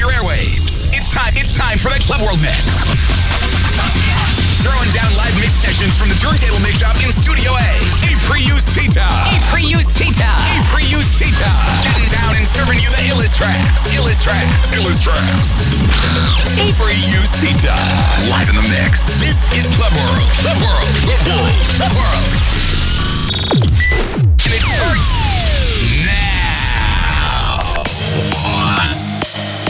your airwaves. It's time. It's time for the Club World Mix. Throwing down live mix sessions from the Turntable Mix Shop in Studio A. A free Usita. A free Usita. A free Usita. Getting down and serving you the illest tracks. Illest tracks. Illest tracks. A free Usita. Live in the mix. This is Club World. Club World. Club World. Club World. And it starts A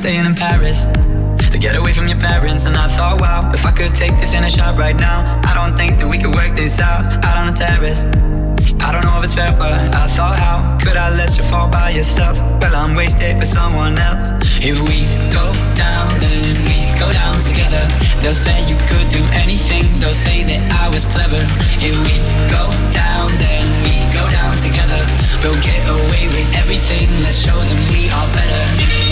staying in Paris to get away from your parents, and I thought, wow, if I could take this in a shot right now, I don't think that we could work this out out on the terrace. I don't know if it's fair, but I thought, how could I let you fall by yourself? Well, I'm wasted for someone else. If we go down, then we go down together. They'll say you could do anything, they'll say that I was clever. If we go down, then we go down together. We'll get away with everything, let's show them we are better.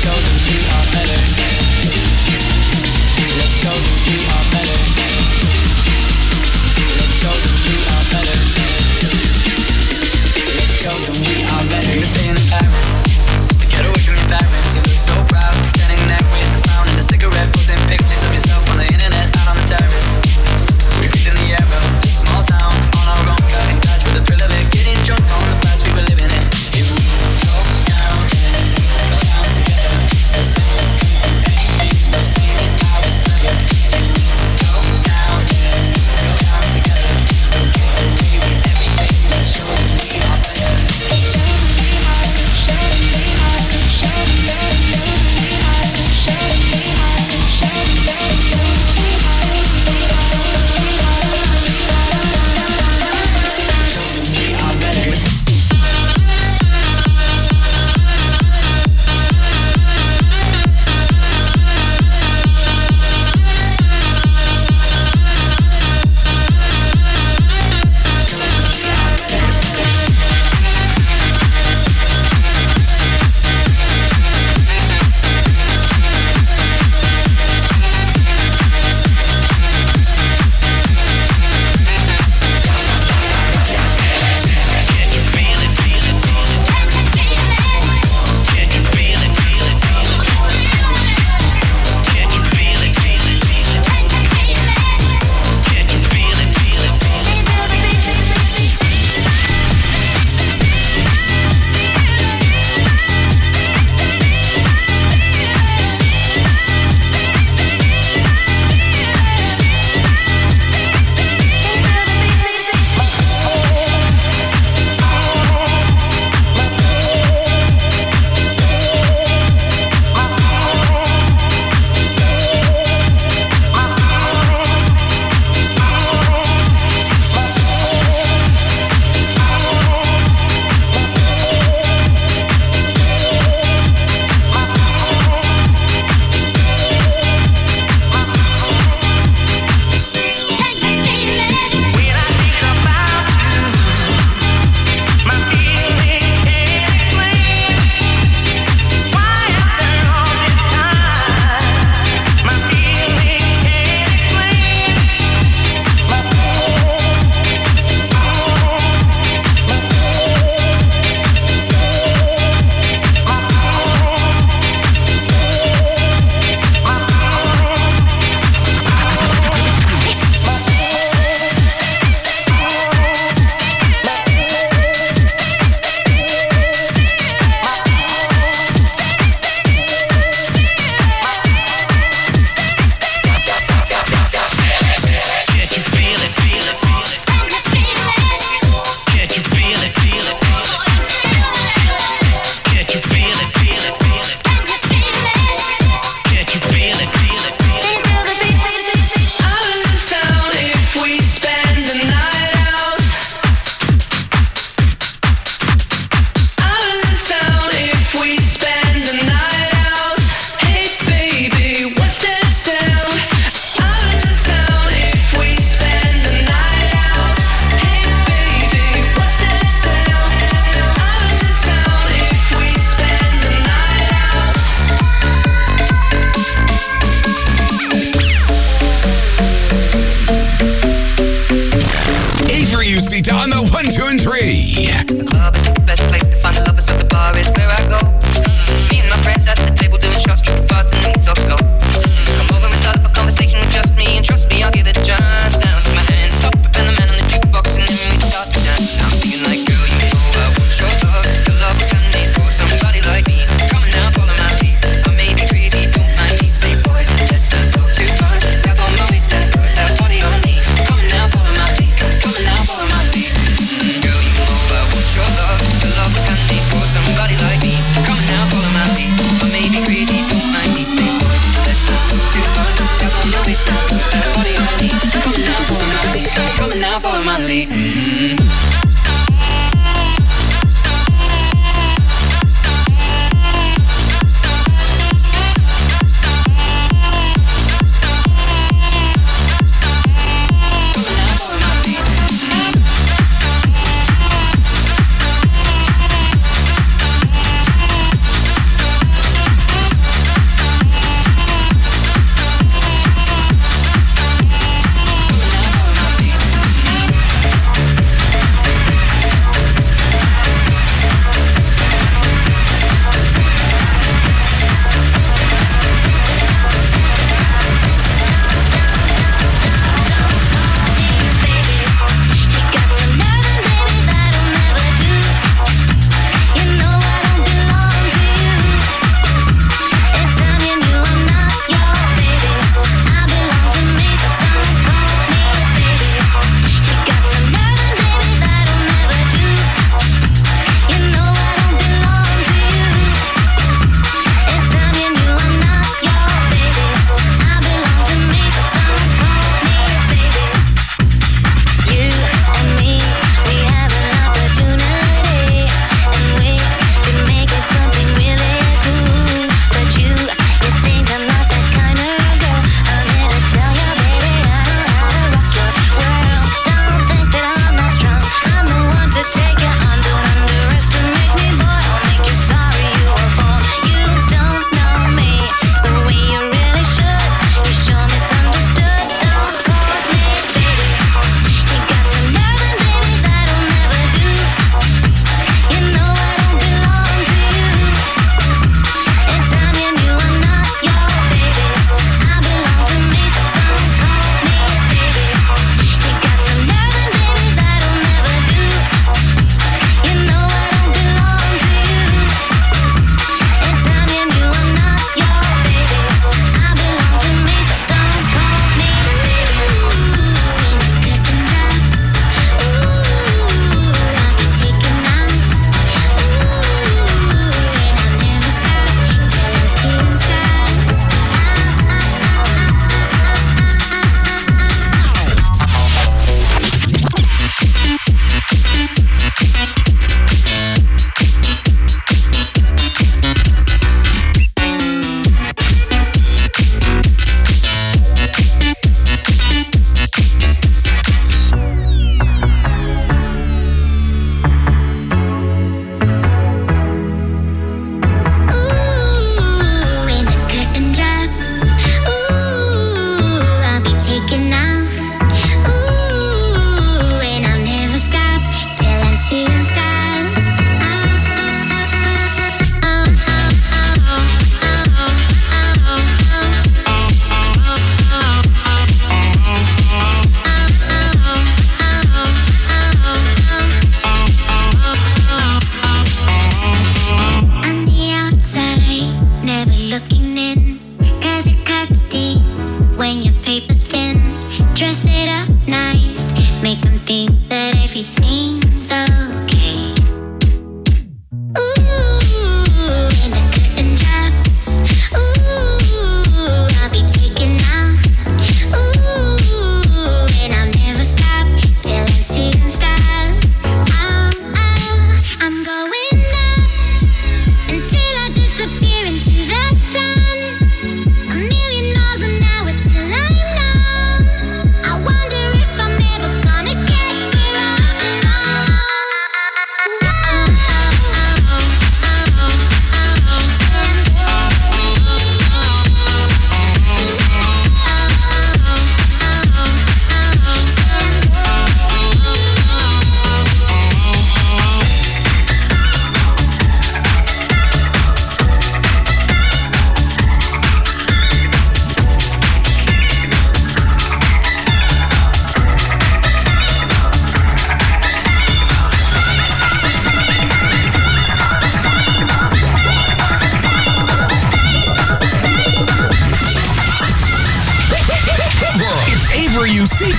Show them we are better. Let's show them we are better.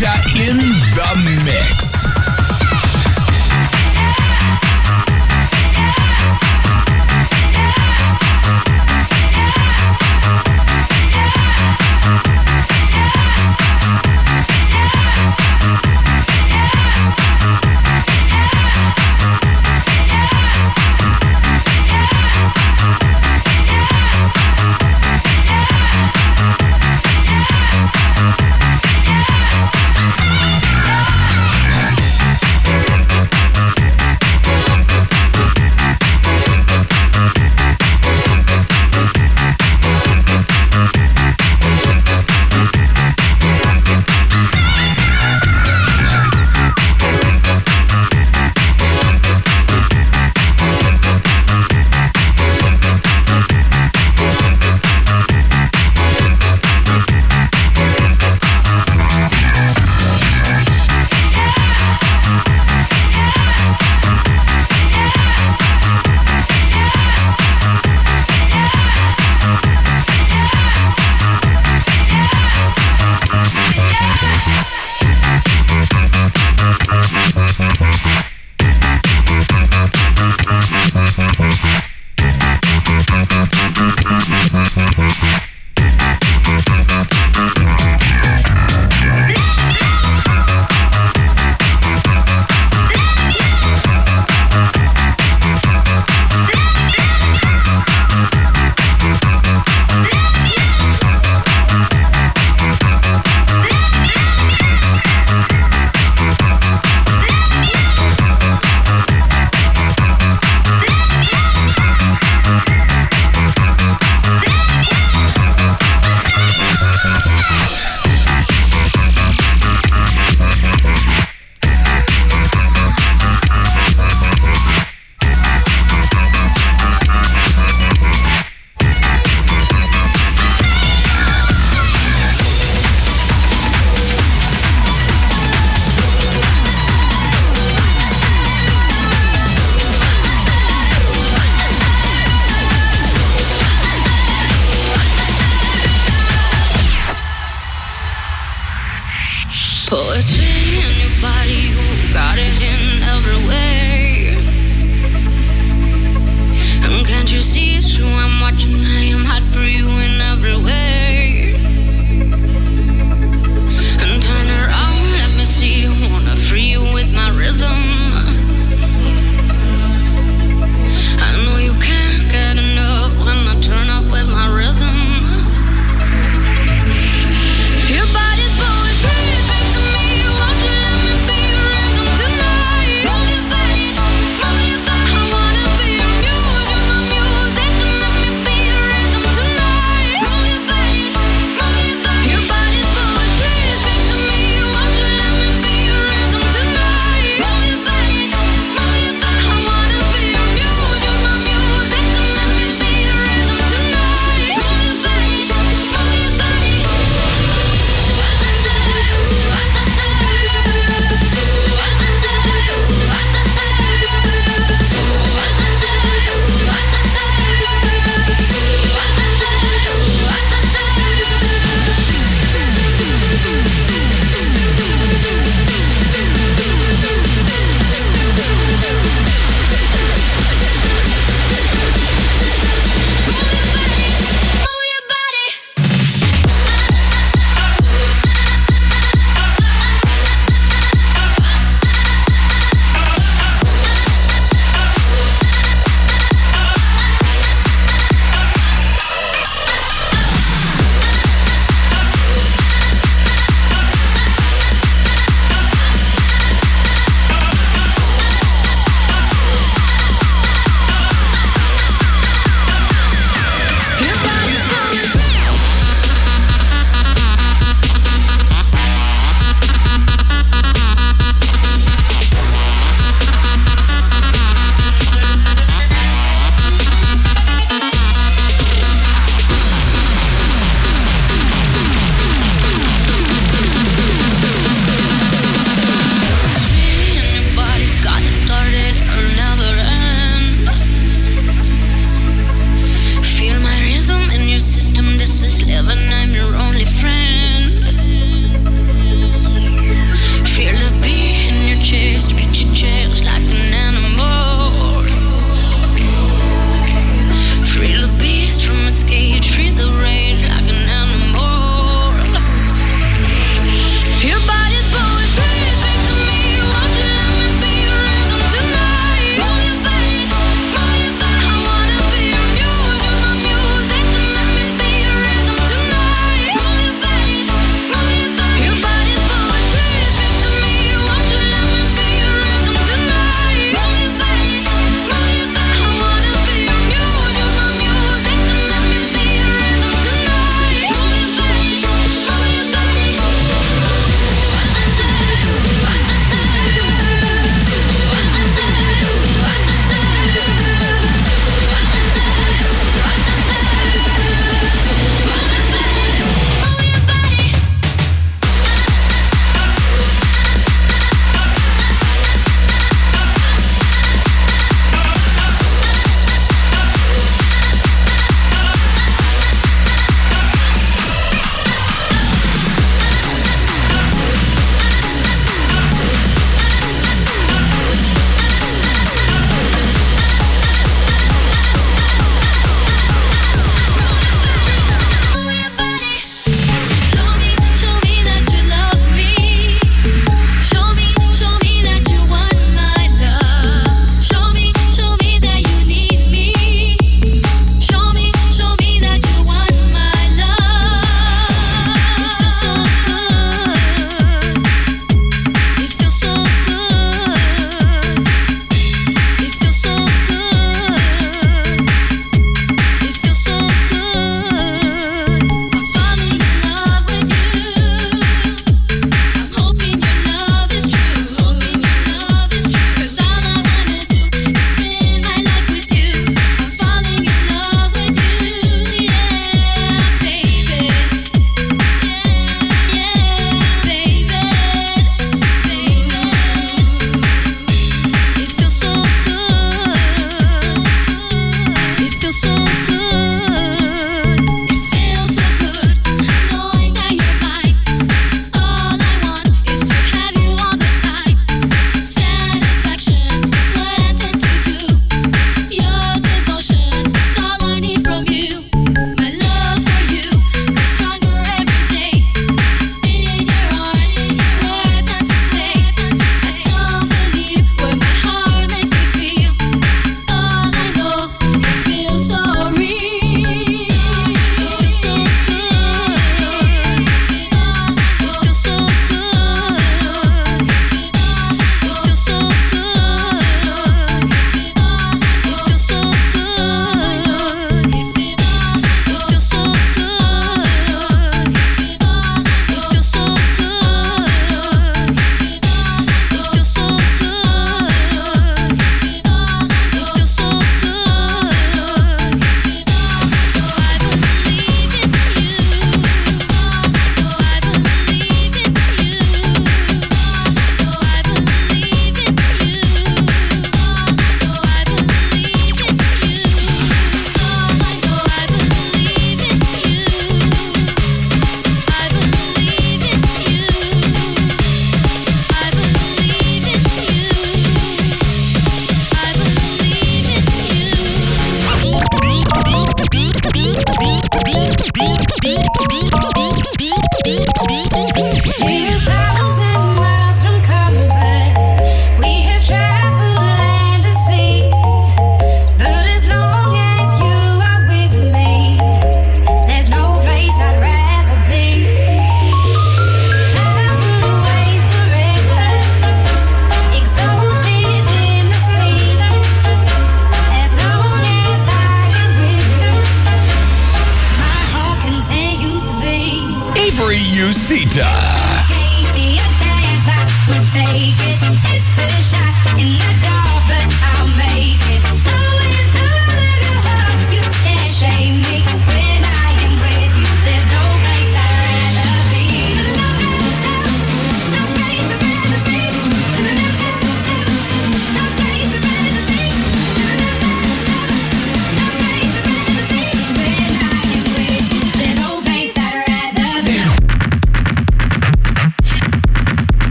In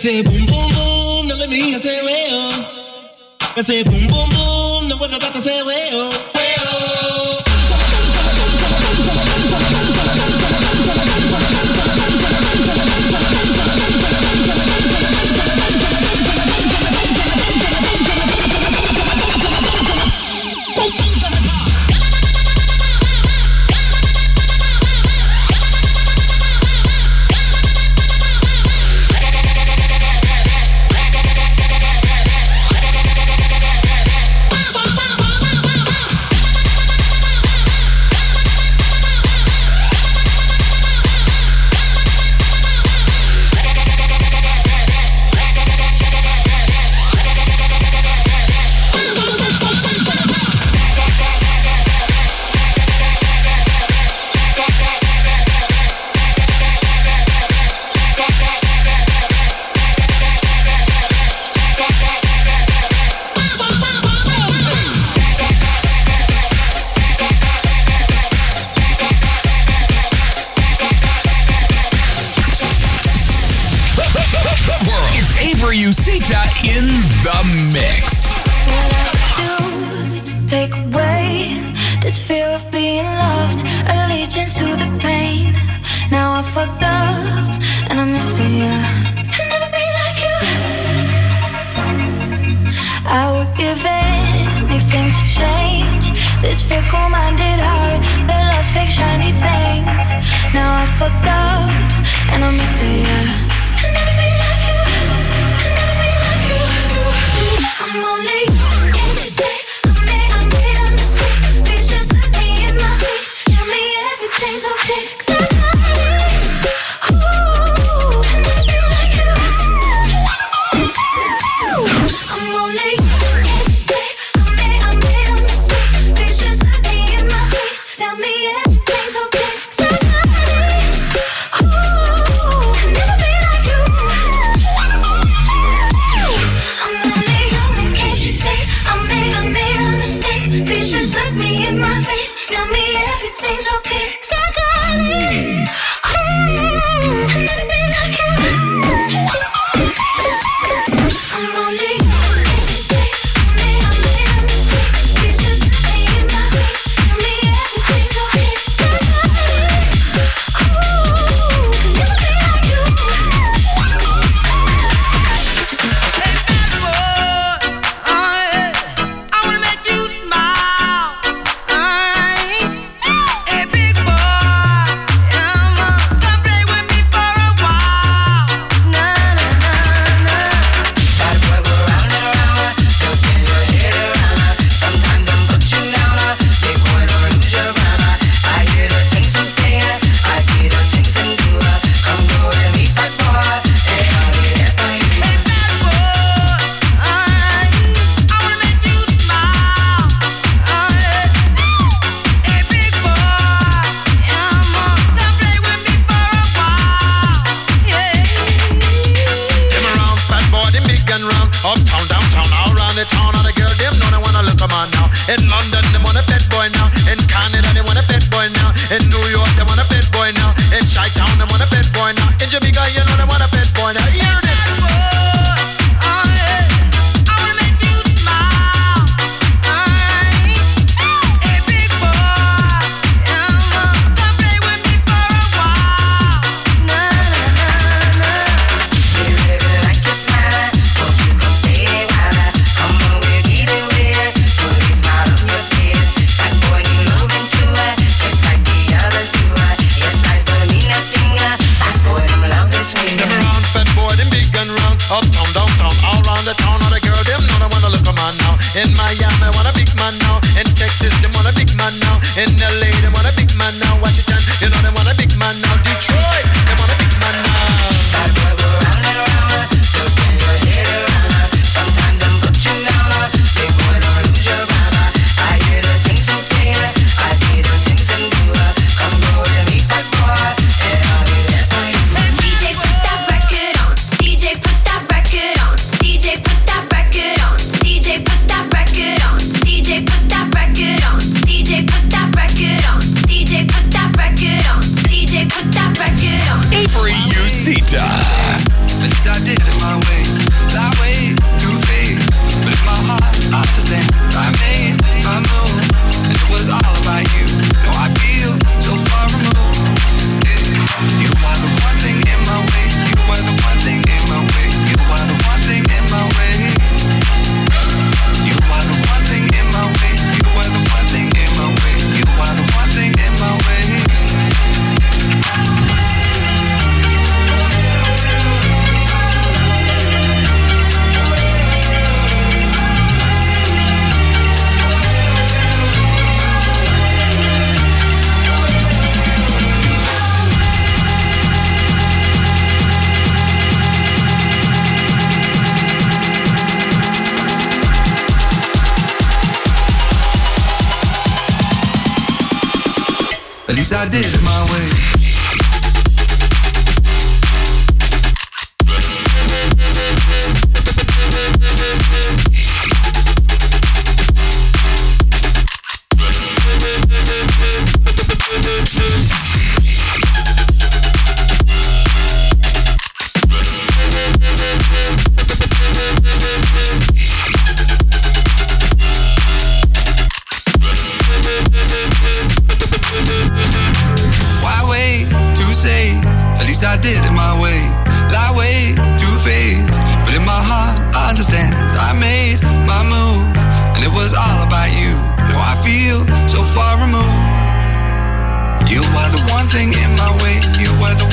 say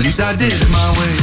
At least I did it my way.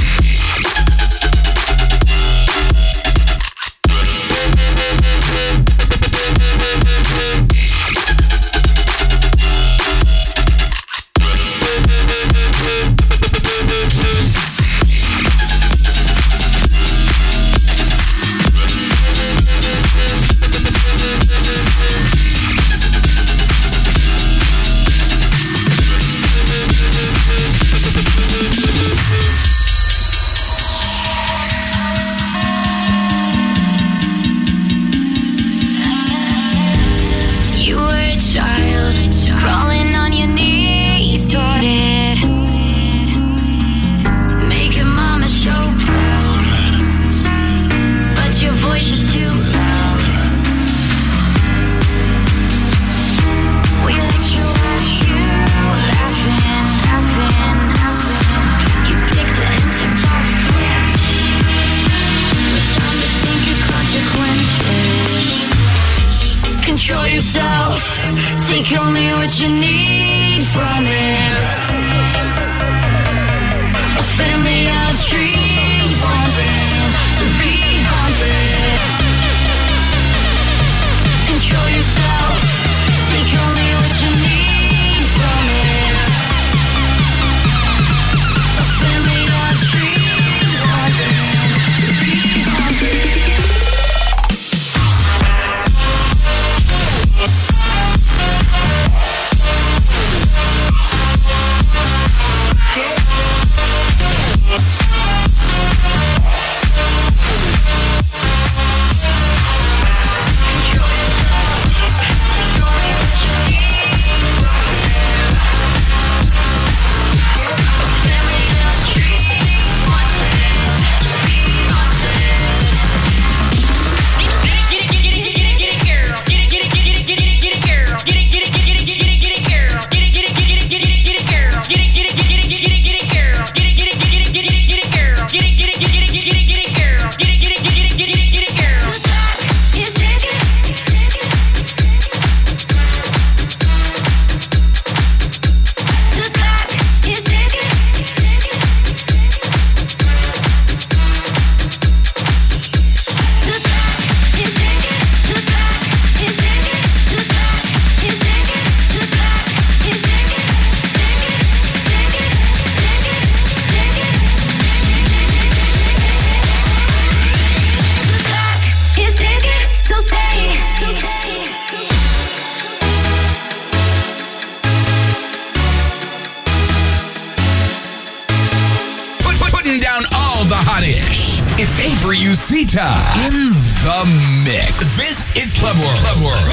in the mix. This is Club World. Club World.